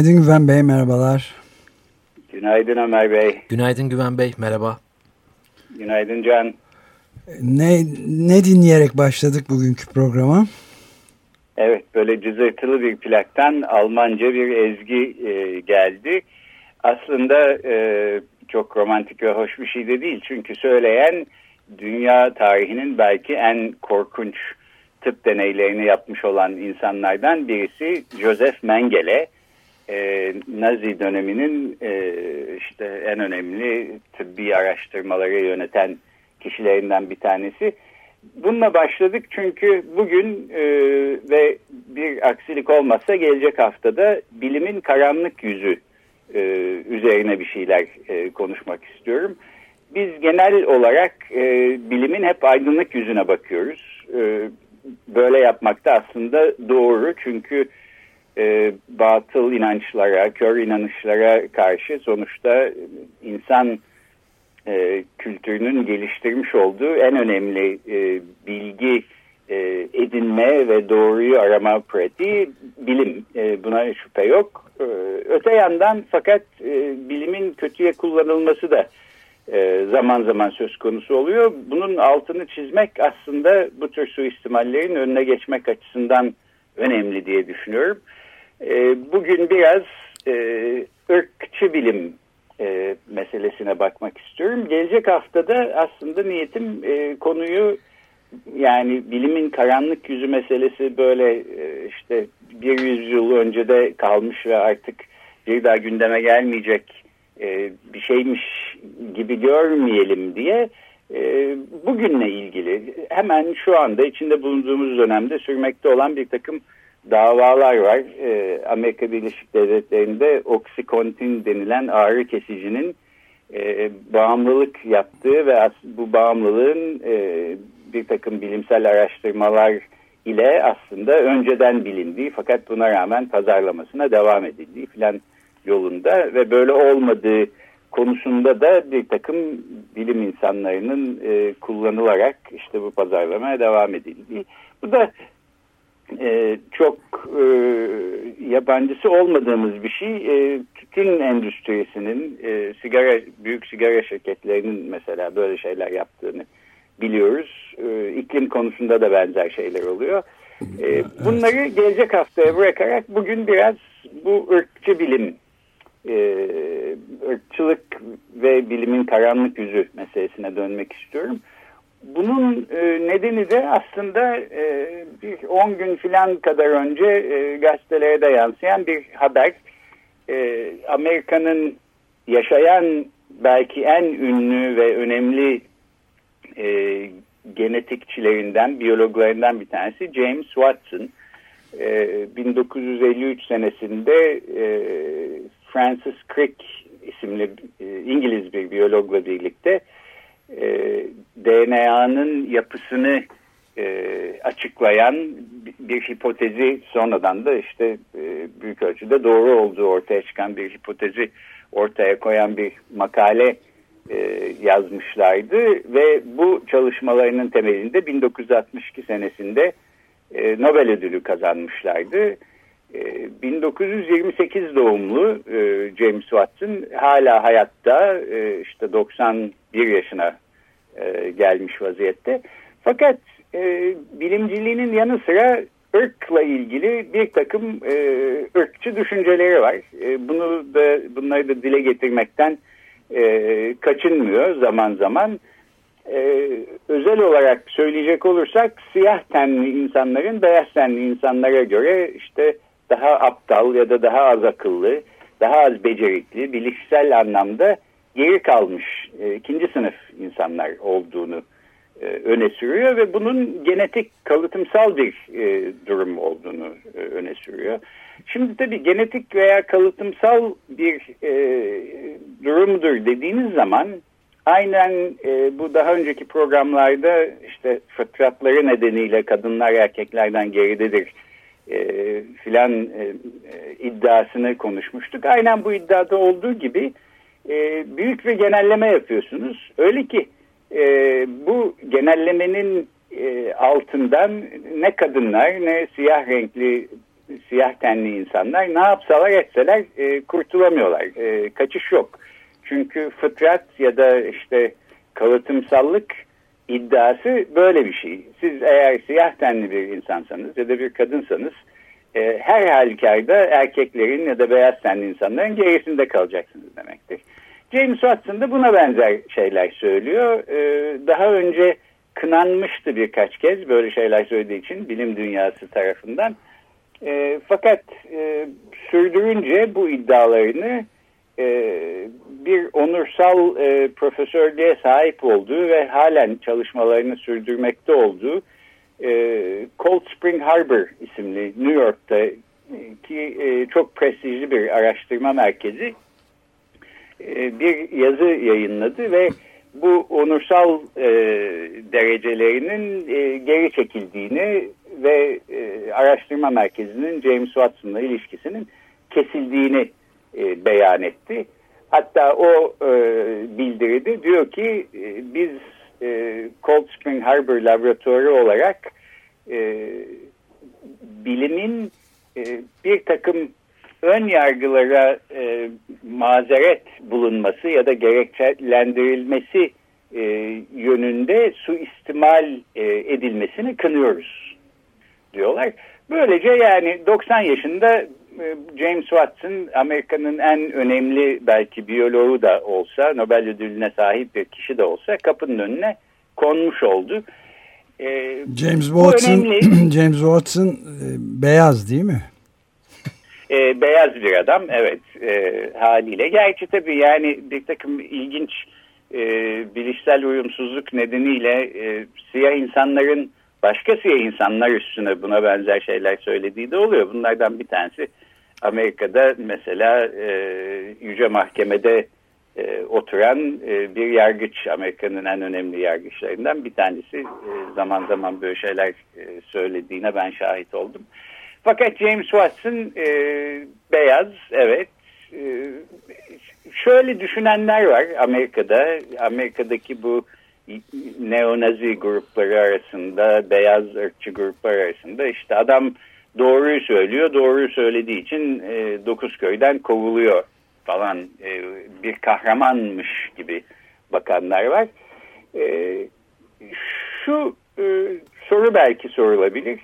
Günaydın Güven Bey, merhabalar. Günaydın Ömer Bey. Günaydın Güven Bey, merhaba. Günaydın Can. Ne, ne dinleyerek başladık bugünkü programa? Evet böyle cızırtılı bir plaktan Almanca bir ezgi e, geldi. Aslında e, çok romantik ve hoş bir şey de değil. Çünkü söyleyen dünya tarihinin belki en korkunç tıp deneylerini yapmış olan insanlardan birisi Joseph Mengele. E, Nazi döneminin e, işte en önemli tıbbi araştırmaları yöneten kişilerinden bir tanesi. Bununla başladık çünkü bugün e, ve bir aksilik olmazsa gelecek haftada bilimin karanlık yüzü e, üzerine bir şeyler e, konuşmak istiyorum. Biz genel olarak e, bilimin hep aydınlık yüzüne bakıyoruz. E, böyle yapmak da aslında doğru çünkü e, batıl inançlara, kör inanışlara karşı sonuçta insan e, kültürünün geliştirmiş olduğu en önemli e, bilgi e, edinme ve doğruyu arama pratiği bilim. E, buna şüphe yok. E, öte yandan fakat e, bilimin kötüye kullanılması da e, zaman zaman söz konusu oluyor. Bunun altını çizmek aslında bu tür suistimallerin önüne geçmek açısından önemli diye düşünüyorum. E, bugün biraz e, ırkçı bilim e, meselesine bakmak istiyorum. Gelecek haftada aslında niyetim e, konuyu yani bilimin karanlık yüzü meselesi böyle e, işte bir yüzyıl önce de kalmış ve artık bir daha gündeme gelmeyecek e, bir şeymiş gibi görmeyelim diye e, bugünle ilgili hemen şu anda içinde bulunduğumuz dönemde sürmekte olan bir takım davalar var. E, Amerika Birleşik Devletleri'nde Oxycontin denilen ağrı kesicinin e, bağımlılık yaptığı ve bu bağımlılığın e, bir takım bilimsel araştırmalar ile aslında önceden bilindiği fakat buna rağmen pazarlamasına devam edildiği filan yolunda ve böyle olmadığı konusunda da bir takım bilim insanlarının e, kullanılarak işte bu pazarlamaya devam edildiği. Bu da e, çok e, yabancısı olmadığımız bir şey. E, tütün endüstrisinin, e, sigara büyük sigara şirketlerinin mesela böyle şeyler yaptığını biliyoruz. E, iklim konusunda da benzer şeyler oluyor. E, bunları gelecek haftaya bırakarak bugün biraz bu ırkçı bilim, e, ırkçılık ve bilimin karanlık yüzü meselesine dönmek istiyorum. Bunun e, nedeni de aslında e, bir 10 gün filan kadar önce e, gazetelere de yansıyan bir haber. E, Amerika'nın yaşayan belki en ünlü ve önemli e, genetikçilerinden, biyologlarından bir tanesi James Watson. E, 1953 senesinde e, Francis Crick isimli e, İngiliz bir biyologla birlikte e, DNA'nın yapısını e, açıklayan bir hipotezi sonradan da işte e, büyük ölçüde doğru olduğu ortaya çıkan bir hipotezi ortaya koyan bir makale e, yazmışlardı ve bu çalışmalarının temelinde 1962 senesinde e, Nobel ödülü kazanmışlardı. 1928 e, doğumlu e, James Watson hala hayatta e, işte 91 yaşına gelmiş vaziyette. Fakat bilimciliğinin yanı sıra ırkla ilgili bir takım ırkçı düşünceleri var. Bunu da bunları da dile getirmekten kaçınmıyor zaman zaman. E, özel olarak söyleyecek olursak siyah tenli insanların beyaz tenli insanlara göre işte daha aptal ya da daha az akıllı, daha az becerikli, bilişsel anlamda geri kalmış e, ikinci sınıf insanlar olduğunu e, öne sürüyor ve bunun genetik kalıtımsal bir e, durum olduğunu e, öne sürüyor. Şimdi tabii genetik veya kalıtımsal bir e, durumdur dediğiniz zaman aynen e, bu daha önceki programlarda işte fıtratları nedeniyle kadınlar erkeklerden geridedir e, filan e, e, iddiasını konuşmuştuk. Aynen bu iddiada olduğu gibi e, büyük bir genelleme yapıyorsunuz. Öyle ki e, bu genellemenin e, altından ne kadınlar ne siyah renkli siyah tenli insanlar ne yapsalar etseler e, kurtulamıyorlar. E, kaçış yok. Çünkü fıtrat ya da işte kalıtımsallık iddiası böyle bir şey. Siz eğer siyah tenli bir insansanız ya da bir kadınsanız e, her halükarda erkeklerin ya da beyaz tenli insanların gerisinde kalacaksınız demektir. James Watson da buna benzer şeyler söylüyor. E, daha önce kınanmıştı birkaç kez böyle şeyler söylediği için bilim dünyası tarafından. E, fakat e, sürdürünce bu iddialarını e, bir onursal e, profesörlüğe sahip olduğu ve halen çalışmalarını sürdürmekte olduğu e, Cold Spring Harbor isimli New York'ta ki çok prestijli bir araştırma merkezi bir yazı yayınladı ve bu onursal derecelerinin geri çekildiğini ve araştırma merkezinin James Watson'la ilişkisinin kesildiğini e, beyan etti. Hatta o e, bildiride diyor ki e, biz e, Cold Spring Harbor laboratuvarı olarak e, bilimin e, bir takım ön yargılara e, mazeret bulunması ya da gerekçelendirilmesi e, yönünde suistimal e, edilmesini kınıyoruz diyorlar. Böylece yani 90 yaşında James Watson Amerika'nın en önemli belki biyoloğu da olsa Nobel ödülüne sahip bir kişi de olsa kapının önüne konmuş oldu. Ee, James Watson James Watson e, beyaz değil mi? E, beyaz bir adam evet e, haliyle. Gerçi tabii yani bir takım ilginç e, bilişsel uyumsuzluk nedeniyle e, siyah insanların başka siyah insanlar üstüne buna benzer şeyler söylediği de oluyor. Bunlardan bir tanesi Amerika'da mesela e, Yüce Mahkeme'de e, oturan e, bir yargıç Amerika'nın en önemli yargıçlarından bir tanesi e, zaman zaman böyle şeyler e, söylediğine ben şahit oldum. Fakat James Watson e, beyaz evet e, şöyle düşünenler var Amerika'da Amerika'daki bu neonazi grupları arasında beyaz ırkçı gruplar arasında işte adam doğruyu söylüyor doğruyu söylediği için e, dokuz köyden kovuluyor falan e, bir kahramanmış gibi bakanlar var. E, şu e, soru belki sorulabilir.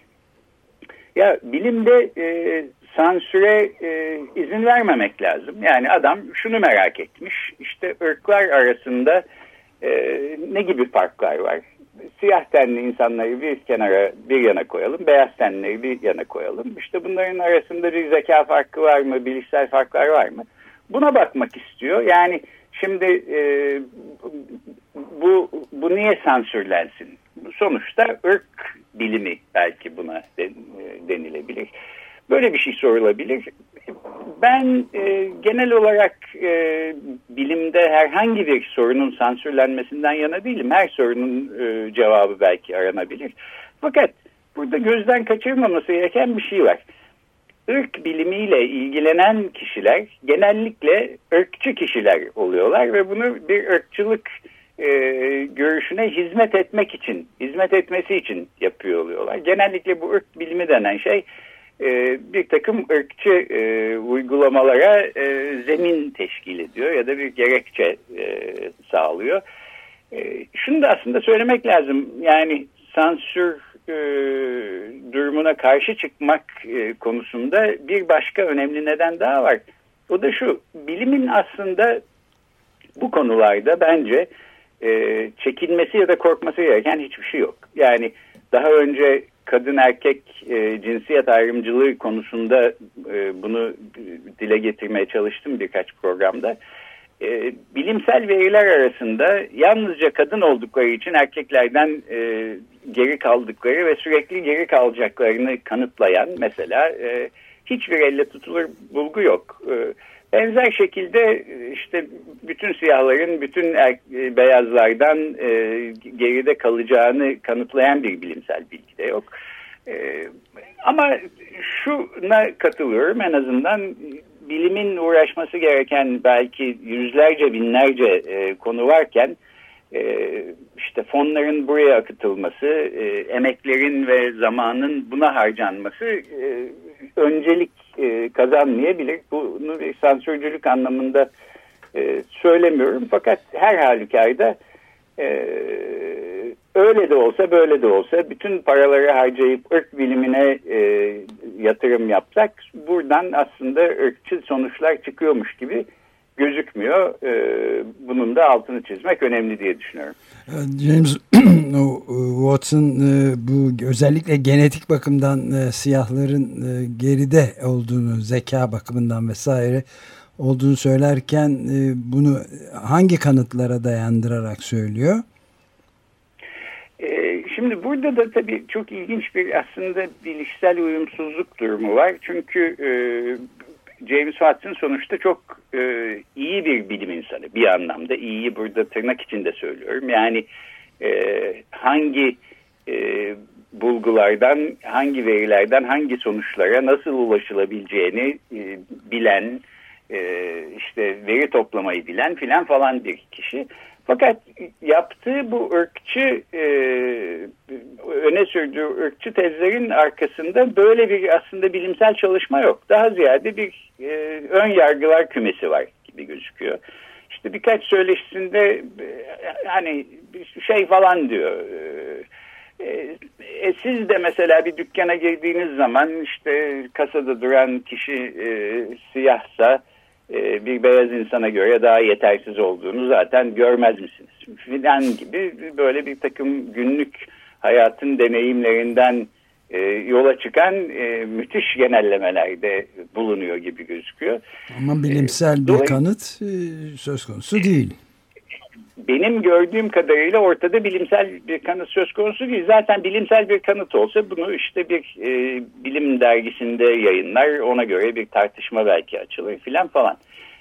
Ya bilimde e, sansüre e, izin vermemek lazım. Yani adam şunu merak etmiş. İşte ırklar arasında e, ne gibi farklar var? Siyah tenli insanları bir kenara bir yana koyalım, beyaz tenlileri bir yana koyalım. İşte bunların arasında bir zeka farkı var mı, bilişsel farklar var mı? Buna bakmak istiyor. Yani şimdi e, bu bu niye sansürlensin? Sonuçta ırk bilimi belki buna e, denilebilir. Böyle bir şey sorulabilir. Ben e, genel olarak e, bilimde herhangi bir sorunun sansürlenmesinden yana değilim. Her sorunun e, cevabı belki aranabilir. Fakat burada gözden kaçırmaması gereken bir şey var. Irk bilimiyle ilgilenen kişiler genellikle ırkçı kişiler oluyorlar ve bunu bir ırkçılık e, görüşüne hizmet etmek için, hizmet etmesi için yapıyor oluyorlar. Genellikle bu ırk bilimi denen şey e, bir takım ırkçı e, uygulamalara e, zemin teşkil ediyor ya da bir gerekçe e, sağlıyor. Şunu da aslında söylemek lazım. Yani sansür durumuna karşı çıkmak konusunda bir başka önemli neden daha var. O da şu, bilimin aslında bu konularda bence e, çekinmesi ya da korkması gereken hiçbir şey yok. Yani daha önce kadın erkek e, cinsiyet ayrımcılığı konusunda e, bunu dile getirmeye çalıştım birkaç programda. E, bilimsel veriler arasında yalnızca kadın oldukları için erkeklerden e, geri kaldıkları ve sürekli geri kalacaklarını kanıtlayan mesela e, hiçbir elle tutulur bulgu yok. E, benzer şekilde işte bütün siyahların bütün er, e, beyazlardan e, geride kalacağını kanıtlayan bir bilimsel bilgi de yok. E, ama şuna katılıyorum en azından bilimin uğraşması gereken belki yüzlerce binlerce e, konu varken işte fonların buraya akıtılması, emeklerin ve zamanın buna harcanması öncelik e, kazanmayabilir. Bunu bir sansürcülük anlamında e, söylemiyorum fakat her halükarda e, öyle de olsa böyle de olsa bütün paraları harcayıp ırk bilimine e, yatırım yapsak buradan aslında ırkçı sonuçlar çıkıyormuş gibi gözükmüyor. E, bunun da altını çizmek önemli diye düşünüyorum. James Watson e, bu özellikle genetik bakımdan e, siyahların e, geride olduğunu zeka bakımından vesaire olduğunu söylerken bunu hangi kanıtlara dayandırarak söylüyor? Şimdi burada da tabii çok ilginç bir aslında bilişsel uyumsuzluk durumu var. Çünkü James Watson sonuçta çok iyi bir bilim insanı bir anlamda. İyiyi burada tırnak içinde söylüyorum. Yani hangi bulgulardan, hangi verilerden hangi sonuçlara nasıl ulaşılabileceğini bilen, işte veri toplamayı bilen filan falan bir kişi. Fakat yaptığı bu ırkçı e, öne sürdüğü ırkçı tezlerin arkasında böyle bir aslında bilimsel çalışma yok. Daha ziyade bir e, ön yargılar kümesi var gibi gözüküyor. İşte birkaç söyleşisinde e, hani şey falan diyor. E, e, siz de mesela bir dükkana girdiğiniz zaman işte kasada duran kişi e, siyahsa e, bir beyaz insana göre daha yetersiz olduğunu zaten görmez misiniz? Filan gibi böyle bir takım günlük hayatın deneyimlerinden e, yola çıkan e, müthiş genellemelerde bulunuyor gibi gözüküyor. Ama bilimsel bir Dolayı, kanıt söz konusu değil benim gördüğüm kadarıyla ortada bilimsel bir kanıt söz konusu değil. Zaten bilimsel bir kanıt olsa bunu işte bir e, bilim dergisinde yayınlar. Ona göre bir tartışma belki açılır filan falan.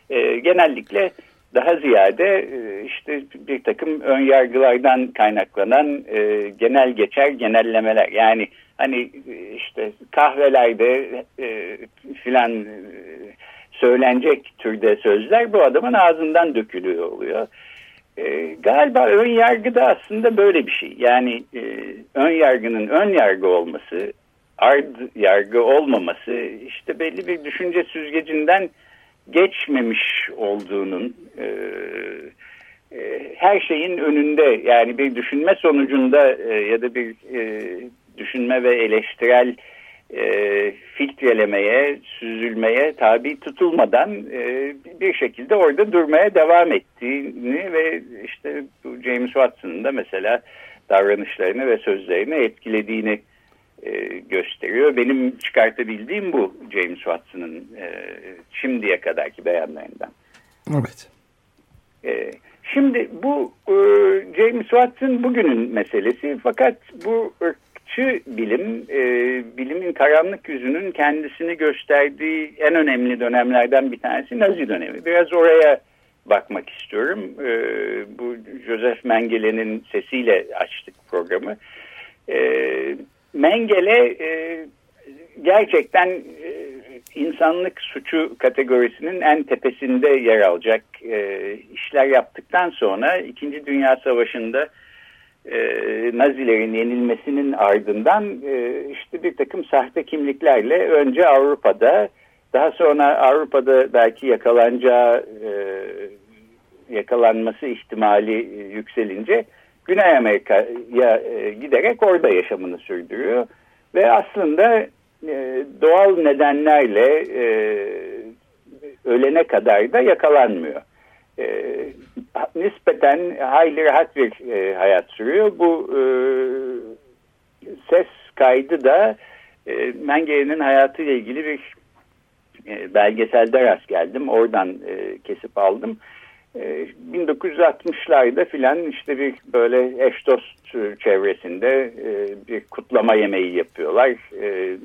E, genellikle daha ziyade e, işte bir takım ön yargılardan kaynaklanan e, genel geçer genellemeler. Yani hani e, işte kahvelerde e, filan e, söylenecek türde sözler bu adamın ağzından dökülüyor oluyor. E, galiba ön yargı da aslında böyle bir şey. Yani e, ön yargının ön yargı olması, ard yargı olmaması işte belli bir düşünce süzgecinden geçmemiş olduğunun e, e, her şeyin önünde yani bir düşünme sonucunda e, ya da bir e, düşünme ve eleştirel e, filtrelemeye, süzülmeye tabi tutulmadan e, bir şekilde orada durmaya devam ettiğini ve işte bu James Watson'ın da mesela davranışlarını ve sözlerini etkilediğini e, gösteriyor. Benim çıkartabildiğim bu James Watson'ın e, şimdiye kadarki beyanlarından. Evet. E, şimdi bu e, James Watson bugünün meselesi fakat bu ırkçı bilim, e, bilimin karanlık yüzünün kendisini gösterdiği en önemli dönemlerden bir tanesi Nazi dönemi. Biraz oraya bakmak istiyorum. E, bu Joseph Mengele'nin sesiyle açtık programı. E, Mengele e, gerçekten e, insanlık suçu kategorisinin en tepesinde yer alacak e, işler yaptıktan sonra İkinci Dünya Savaşı'nda e, Nazilerin yenilmesinin ardından e, işte bir takım sahte kimliklerle önce Avrupa'da daha sonra Avrupa'da belki yakalanacağı e, yakalanması ihtimali yükselince Güney Amerika'ya e, giderek orada yaşamını sürdürüyor. Ve aslında e, doğal nedenlerle e, ölene kadar da yakalanmıyor. E, nispeten hayli rahat bir e, hayat sürüyor. Bu e, ses kaydı da e, Mengere'nin hayatıyla ilgili bir e, belgeselde rast geldim. Oradan e, kesip aldım. 1960'larda e, filan işte bir böyle eş dost çevresinde e, bir kutlama yemeği yapıyorlar. E,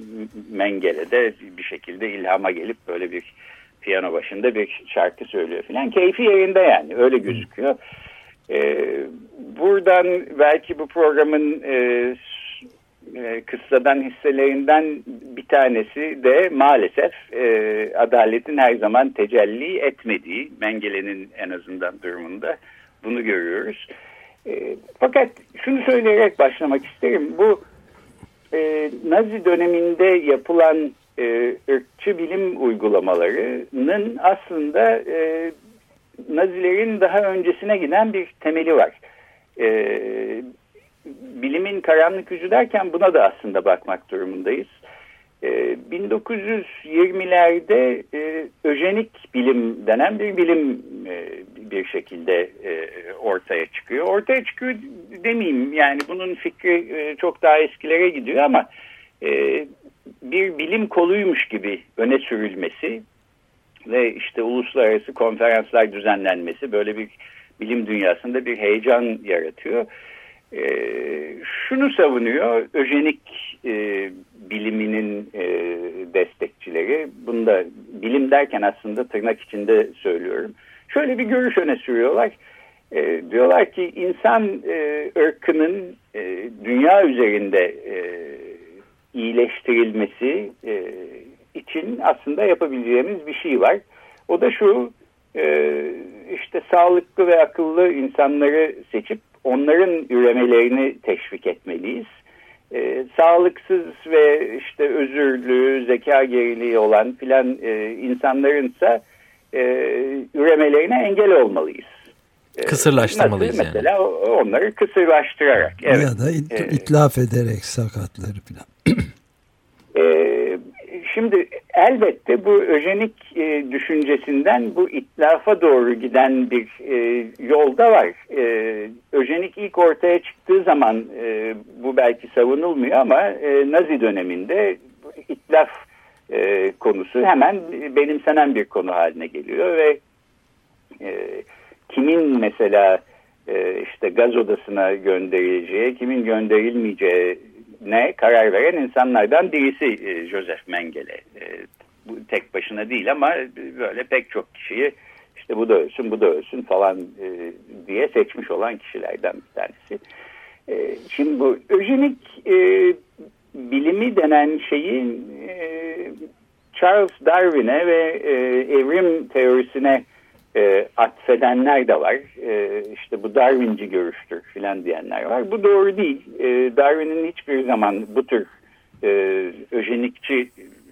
Mengele'de bir şekilde ilhama gelip böyle bir piyano başında bir şarkı söylüyor filan. Keyfi yerinde yani öyle gözüküyor. Buradan belki bu programın e, kıssadan hisselerinden bir tanesi de maalesef e, adaletin her zaman tecelli etmediği Mengele'nin en azından durumunda bunu görüyoruz. E, fakat şunu söyleyerek başlamak isterim. Bu e, Nazi döneminde yapılan e, ırkçı bilim uygulamalarının aslında e, Nazilerin daha öncesine giden bir temeli var. E, bilimin karanlık yüzü derken buna da aslında bakmak durumundayız. E, ee, 1920'lerde e, öjenik bilim denen bir bilim e, bir şekilde e, ortaya çıkıyor. Ortaya çıkıyor demeyeyim yani bunun fikri e, çok daha eskilere gidiyor ama e, bir bilim koluymuş gibi öne sürülmesi ve işte uluslararası konferanslar düzenlenmesi böyle bir bilim dünyasında bir heyecan yaratıyor. E, şunu savunuyor öjenik e, biliminin e, destekçileri. Bunu da bilim derken aslında tırnak içinde söylüyorum. Şöyle bir görüş öne sürüyorlar. E, diyorlar ki insan e, ırkının e, dünya üzerinde e, iyileştirilmesi e, için aslında yapabileceğimiz bir şey var o da şu e, işte sağlıklı ve akıllı insanları seçip onların üremelerini teşvik etmeliyiz. E, sağlıksız ve işte özürlü, zeka geriliği olan filan e, insanlarınsa e, üremelerine engel olmalıyız. E, Kısırlaştırmalıyız Nasıl? yani. Mesela onları kısırlaştırarak. Evet. Ya da it, e, itlaf ederek sakatları filan. e, Şimdi elbette bu öjenik e, düşüncesinden bu itlafa doğru giden bir e, yolda var. E, öjenik ilk ortaya çıktığı zaman e, bu belki savunulmuyor ama e, Nazi döneminde itlaf e, konusu hemen benimsenen bir konu haline geliyor ve e, kimin mesela e, işte gaz odasına gönderileceği, kimin gönderilmeyeceği ne karar veren insanlardan birisi e, Joseph Mengele. E, bu tek başına değil ama böyle pek çok kişiyi işte bu da ölsün bu da ölsün falan e, diye seçmiş olan kişilerden bir tanesi. E, şimdi bu öjenik e, bilimi denen şeyi e, Charles Darwin'e ve e, evrim teorisine e, atfedenler de var. E, işte bu Darwinci görüştür filan diyenler var. Bu doğru değil. E, Darwin'in hiçbir zaman bu tür e, öjenikçi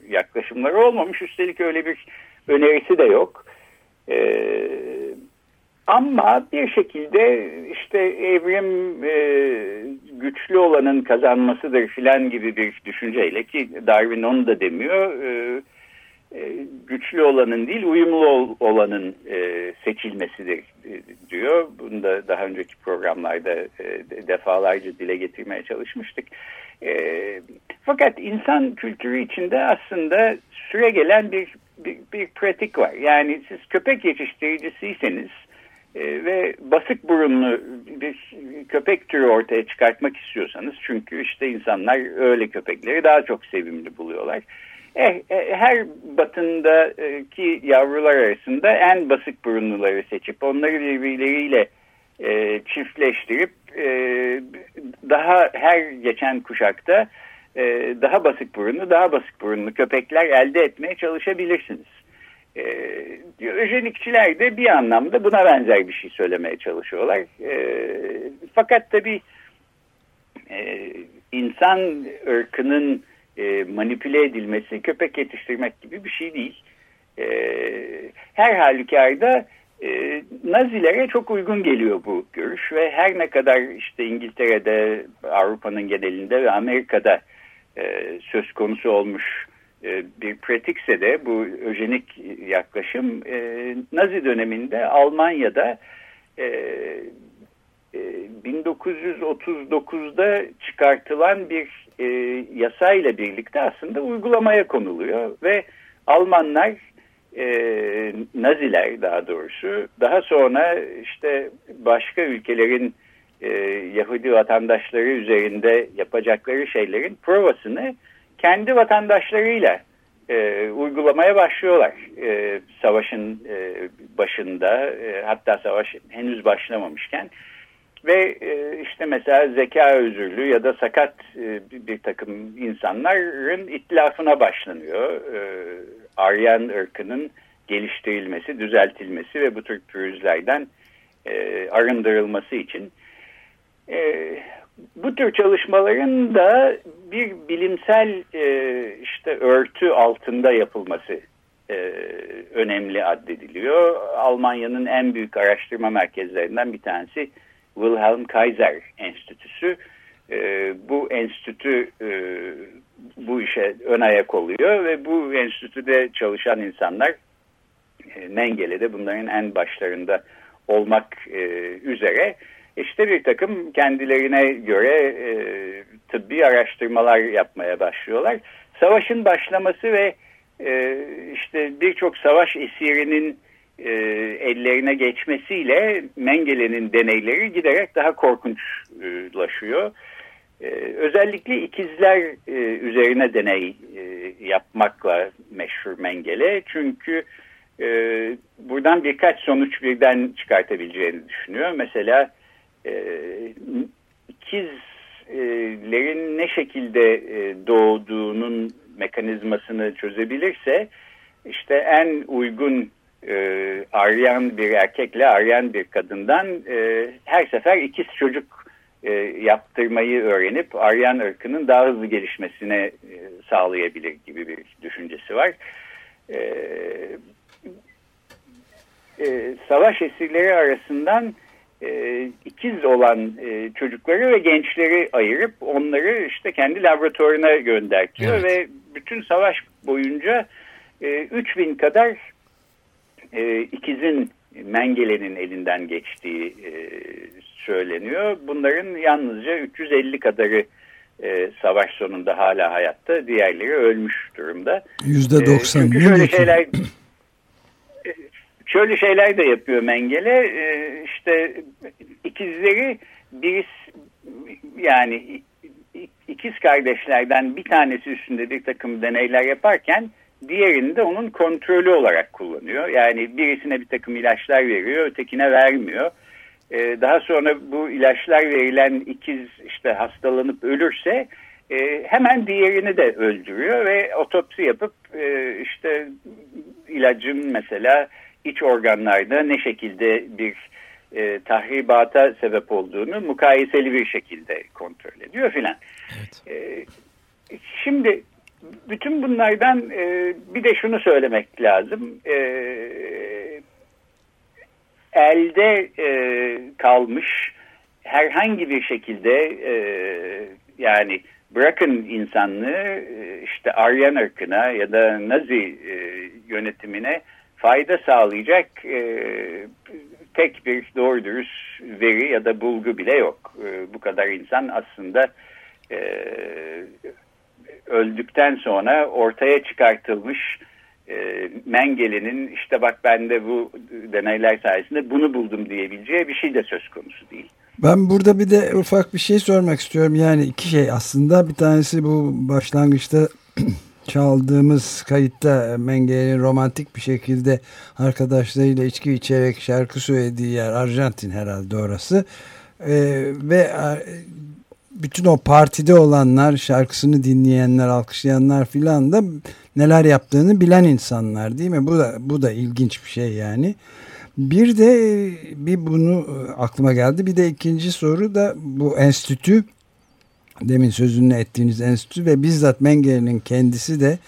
yaklaşımları olmamış. Üstelik öyle bir önerisi de yok. E, ama bir şekilde işte evrim e, güçlü olanın kazanmasıdır filan gibi bir düşünceyle ki Darwin onu da demiyor. E, güçlü olanın değil uyumlu olanın e, seçilmesidir e, diyor. Bunu da daha önceki programlarda defalarca dile getirmeye çalışmıştık. fakat insan kültürü içinde aslında süre gelen bir, bir, bir pratik var. Yani siz köpek yetiştiricisiyseniz ve basık burunlu bir köpek türü ortaya çıkartmak istiyorsanız çünkü işte insanlar öyle köpekleri daha çok sevimli buluyorlar Eh, eh, her batındaki yavrular arasında en basık burunluları seçip onları birbirleriyle e, çiftleştirip e, daha her geçen kuşakta e, daha basık burunlu, daha basık burunlu köpekler elde etmeye çalışabilirsiniz. E, öjenikçiler de bir anlamda buna benzer bir şey söylemeye çalışıyorlar. Fakat tabii insan ırkının e, manipüle edilmesi köpek yetiştirmek gibi bir şey değil. E, her halükarda E, Nazilere çok uygun geliyor bu görüş ve her ne kadar işte İngiltere'de, Avrupa'nın genelinde ve Amerika'da e, söz konusu olmuş e, bir pratikse de bu öjenik yaklaşım e, Nazi döneminde Almanya'da e, 1939'da çıkartılan bir e, yasayla birlikte aslında uygulamaya konuluyor ve Almanlar e, Naziler daha doğrusu daha sonra işte başka ülkelerin e, Yahudi vatandaşları üzerinde yapacakları şeylerin provasını kendi vatandaşlarıyla e, uygulamaya başlıyorlar. E, savaşın e, başında e, hatta savaş henüz başlamamışken ve e, işte mesela zeka özürlü ya da sakat e, bir, takım insanların itlafına başlanıyor. E, Aryan ırkının geliştirilmesi, düzeltilmesi ve bu tür pürüzlerden arındırılması için. Bu tür çalışmaların da bir bilimsel işte örtü altında yapılması e, önemli addediliyor. Almanya'nın en büyük araştırma merkezlerinden bir tanesi Wilhelm Kaiser Enstitüsü. E, bu enstitü e, bu işe ön ayak oluyor ve bu enstitüde çalışan insanlar e, Mengele'de bunların en başlarında olmak e, üzere işte bir takım kendilerine göre e, tıbbi araştırmalar yapmaya başlıyorlar. Savaşın başlaması ve işte birçok savaş esirinin e, ellerine geçmesiyle Mengele'nin deneyleri giderek daha korkunçlaşıyor. E, özellikle ikizler e, üzerine deney e, yapmakla meşhur Mengele. Çünkü e, buradan birkaç sonuç birden çıkartabileceğini düşünüyor. Mesela e, ikizlerin ne şekilde e, doğduğunun mekanizmasını çözebilirse işte en uygun e, arayan bir erkekle arayan bir kadından e, her sefer ikiz çocuk e, yaptırmayı öğrenip arayan ırkının daha hızlı gelişmesine e, sağlayabilir gibi bir düşüncesi var. E, e, savaş esirleri arasından e, ikiz olan e, çocukları ve gençleri ayırıp onları işte kendi laboratuvarına göndertiyor evet. ve bütün savaş boyunca e, 3000 kadar e, ikizin Mengele'nin elinden geçtiği e, söyleniyor. Bunların yalnızca 350 kadarı e, savaş sonunda hala hayatta, diğerleri ölmüş durumda. %90. E, çünkü şöyle şeyler şöyle şeyler de yapıyor Mengele. E, işte ikizleri birisi yani ikiz kardeşlerden bir tanesi üstünde bir takım deneyler yaparken diğerini de onun kontrolü olarak kullanıyor. Yani birisine bir takım ilaçlar veriyor, ötekine vermiyor. Ee, daha sonra bu ilaçlar verilen ikiz işte hastalanıp ölürse e, hemen diğerini de öldürüyor ve otopsi yapıp e, işte ilacın mesela iç organlarda ne şekilde bir e, tahribata sebep olduğunu mukayeseli bir şekilde kontrol ediyor filan. Evet. E, şimdi bütün bunlardan e, bir de şunu söylemek lazım. E, elde e, kalmış herhangi bir şekilde e, yani bırakın insanlığı e, işte Aryan ırkına ya da Nazi e, yönetimine fayda sağlayacak e, tek bir doğru dürüst veri ya da bulgu bile yok. E, bu kadar insan aslında e, öldükten sonra ortaya çıkartılmış e, Mengele'nin işte bak ben de bu deneyler sayesinde bunu buldum diyebileceği bir şey de söz konusu değil. Ben burada bir de ufak bir şey sormak istiyorum. Yani iki şey aslında bir tanesi bu başlangıçta çaldığımız kayıtta Menge'nin romantik bir şekilde arkadaşlarıyla içki içerek şarkı söylediği yer Arjantin herhalde orası. Ee, ve bütün o partide olanlar, şarkısını dinleyenler, alkışlayanlar filan da neler yaptığını bilen insanlar değil mi? Bu da bu da ilginç bir şey yani. Bir de bir bunu e, aklıma geldi. Bir de ikinci soru da bu enstitü demin sözünü ettiğiniz enstitü ve bizzat Mengere'nin kendisi de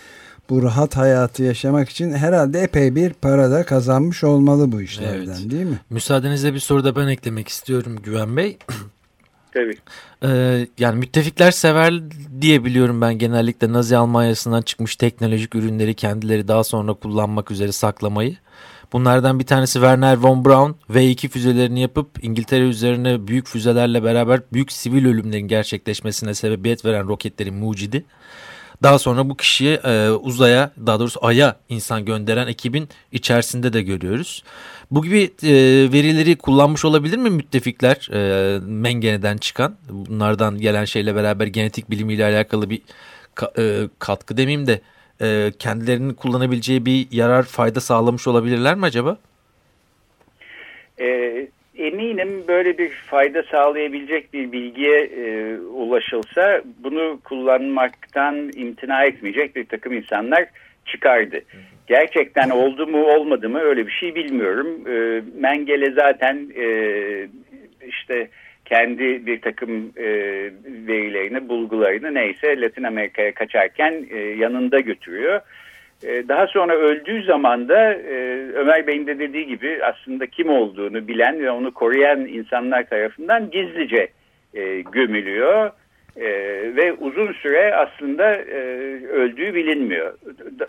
bu rahat hayatı yaşamak için herhalde epey bir para da kazanmış olmalı bu işlerden evet. değil mi? Müsaadenizle bir soru da ben eklemek istiyorum Güven Bey. Tabii. Ee, yani müttefikler sever diye biliyorum ben genellikle Nazi Almanya'sından çıkmış teknolojik ürünleri kendileri daha sonra kullanmak üzere saklamayı. Bunlardan bir tanesi Werner von Braun V2 füzelerini yapıp İngiltere üzerine büyük füzelerle beraber büyük sivil ölümlerin gerçekleşmesine sebebiyet veren roketlerin mucidi. Daha sonra bu kişiyi e, uzaya daha doğrusu aya insan gönderen ekibin içerisinde de görüyoruz. Bu gibi e, verileri kullanmış olabilir mi müttefikler e, Mengene'den çıkan? Bunlardan gelen şeyle beraber genetik bilimiyle alakalı bir ka, e, katkı demeyeyim de e, kendilerinin kullanabileceği bir yarar fayda sağlamış olabilirler mi acaba? E, eminim böyle bir fayda sağlayabilecek bir bilgiye e, ulaşılsa bunu kullanmaktan imtina etmeyecek bir takım insanlar çıkardı. Gerçekten oldu mu olmadı mı öyle bir şey bilmiyorum. E, Mengele zaten e, işte kendi bir takım e, verilerini, bulgularını neyse Latin Amerika'ya kaçarken e, yanında götürüyor. Daha sonra öldüğü zaman da e, Ömer Bey'in de dediği gibi aslında kim olduğunu bilen ve onu koruyan insanlar tarafından gizlice e, gömülüyor. E, ve uzun süre aslında öldüğü bilinmiyor.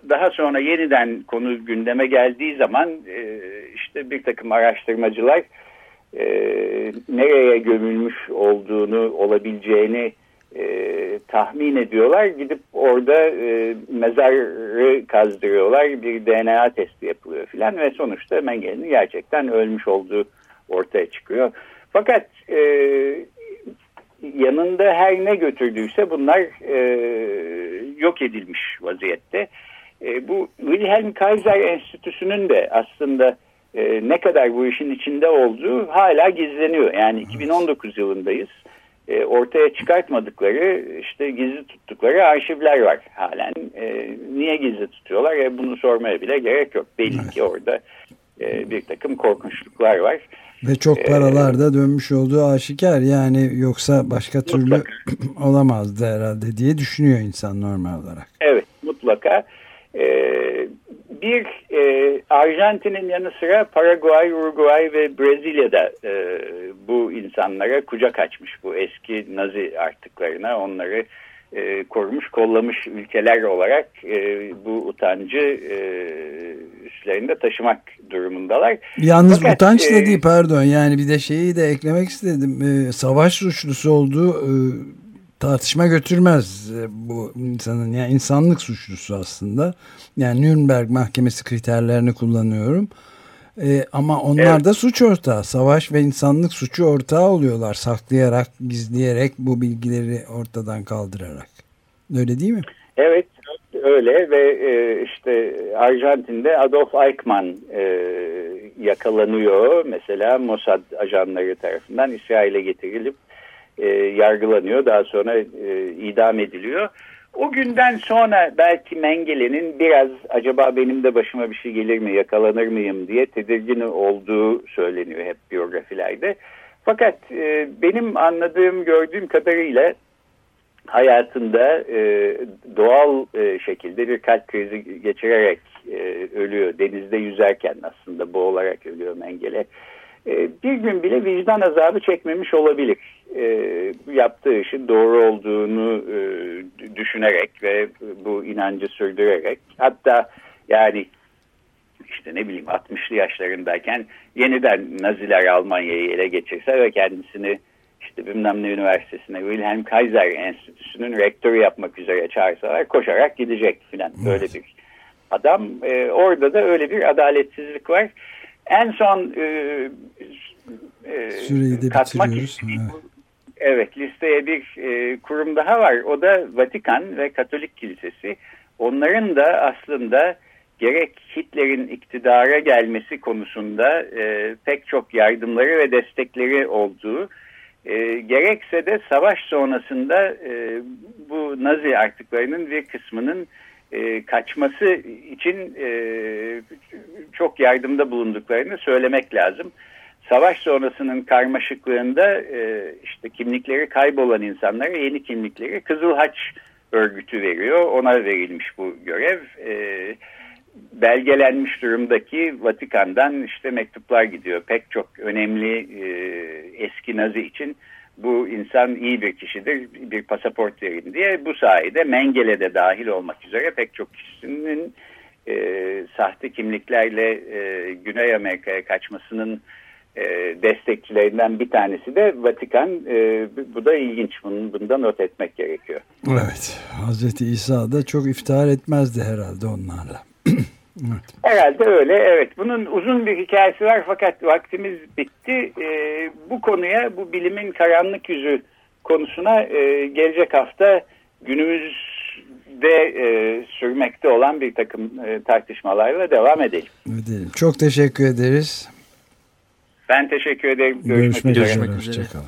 daha sonra yeniden konu gündeme geldiği zaman işte bir takım araştırmacılar nereye gömülmüş olduğunu olabileceğini e, tahmin ediyorlar. Gidip orada e, mezarı kazdırıyorlar. Bir DNA testi yapılıyor filan ve sonuçta Mengen'in gerçekten ölmüş olduğu ortaya çıkıyor. Fakat e, yanında her ne götürdüyse bunlar e, yok edilmiş vaziyette. E, bu Wilhelm Kaiser Enstitüsü'nün de aslında e, ne kadar bu işin içinde olduğu hala gizleniyor. Yani 2019 yılındayız. E, ortaya çıkartmadıkları işte gizli tuttukları arşivler var halen. E, niye gizli tutuyorlar? E, bunu sormaya bile gerek yok. Belli ki orada e, bir takım korkunçluklar var. Ve çok e, paralar da dönmüş olduğu aşikar. Yani yoksa başka türlü olamazdı herhalde diye düşünüyor insan normal olarak. Evet mutlaka. E, bir e, Arjantin'in yanı sıra Paraguay, Uruguay ve Brezilya'da e, bu insanlara kucak açmış bu eski Nazi artıklarına. Onları e, korumuş kollamış ülkeler olarak e, bu utancı e, üstlerinde taşımak durumundalar. Yalnız Fakat, utanç e, da değil pardon. Yani bir de şeyi de eklemek istedim. E, savaş suçlusu olduğu e, tartışma götürmez e, bu insanın yani insanlık suçlusu aslında. Yani Nürnberg Mahkemesi kriterlerini kullanıyorum. Ee, ama onlar evet. da suç ortağı. Savaş ve insanlık suçu ortağı oluyorlar. Saklayarak, gizleyerek bu bilgileri ortadan kaldırarak. Öyle değil mi? Evet öyle ve e, işte Arjantin'de Adolf Eichmann e, yakalanıyor. Mesela Mossad ajanları tarafından İsrail'e getirilip e, yargılanıyor. Daha sonra e, idam ediliyor. O günden sonra belki Mengele'nin biraz acaba benim de başıma bir şey gelir mi, yakalanır mıyım diye tedirgin olduğu söyleniyor hep biyografilerde. Fakat e, benim anladığım, gördüğüm kadarıyla hayatında e, doğal e, şekilde bir kalp krizi geçirerek e, ölüyor. Denizde yüzerken aslında boğularak ölüyor Mengele. Bir gün bile vicdan azabı çekmemiş olabilir. E, yaptığı işin doğru olduğunu e, düşünerek ve bu inancı sürdürerek hatta yani işte ne bileyim 60'lı yaşlarındayken yeniden Naziler Almanya'yı ele geçirse ve kendisini işte bilmem ne üniversitesine Wilhelm Kaiser Enstitüsü'nün rektörü yapmak üzere çağırsalar koşarak gidecek filan böyle bir adam. E, orada da öyle bir adaletsizlik var. En son e, e, Süreyi de katmak istediğim Evet listeye bir e, kurum daha var. O da Vatikan ve Katolik Kilisesi. Onların da aslında gerek Hitler'in iktidara gelmesi konusunda e, pek çok yardımları ve destekleri olduğu, e, gerekse de savaş sonrasında e, bu Nazi artıklarının bir kısmının e, kaçması için e, çok yardımda bulunduklarını söylemek lazım. Savaş sonrasının karmaşıklığında e, işte kimlikleri kaybolan insanlara yeni kimlikleri Kızıl Haç örgütü veriyor. Ona verilmiş bu görev. E, belgelenmiş durumdaki Vatikan'dan işte mektuplar gidiyor. Pek çok önemli e, eski Nazi için bu insan iyi bir kişidir, bir pasaport verin diye bu sayede Mengele de dahil olmak üzere pek çok kişinin e, sahte kimliklerle e, Güney Amerika'ya kaçmasının e, destekçilerinden bir tanesi de Vatikan. E, bu da ilginç. Bunu, bunu da not etmek gerekiyor. Evet. Hazreti İsa da çok iftihar etmezdi herhalde onlarla. Evet. Herhalde öyle. Evet. Bunun uzun bir hikayesi var fakat vaktimiz bitti. E, bu konuya, bu bilimin karanlık yüzü konusuna e, gelecek hafta günümüzde e, sürmekte olan bir takım e, tartışmalarla devam edelim. edelim. Çok teşekkür ederiz. Ben teşekkür ederim. Görüşmek, Görüşmek üzere. üzere. Hoşçakalın.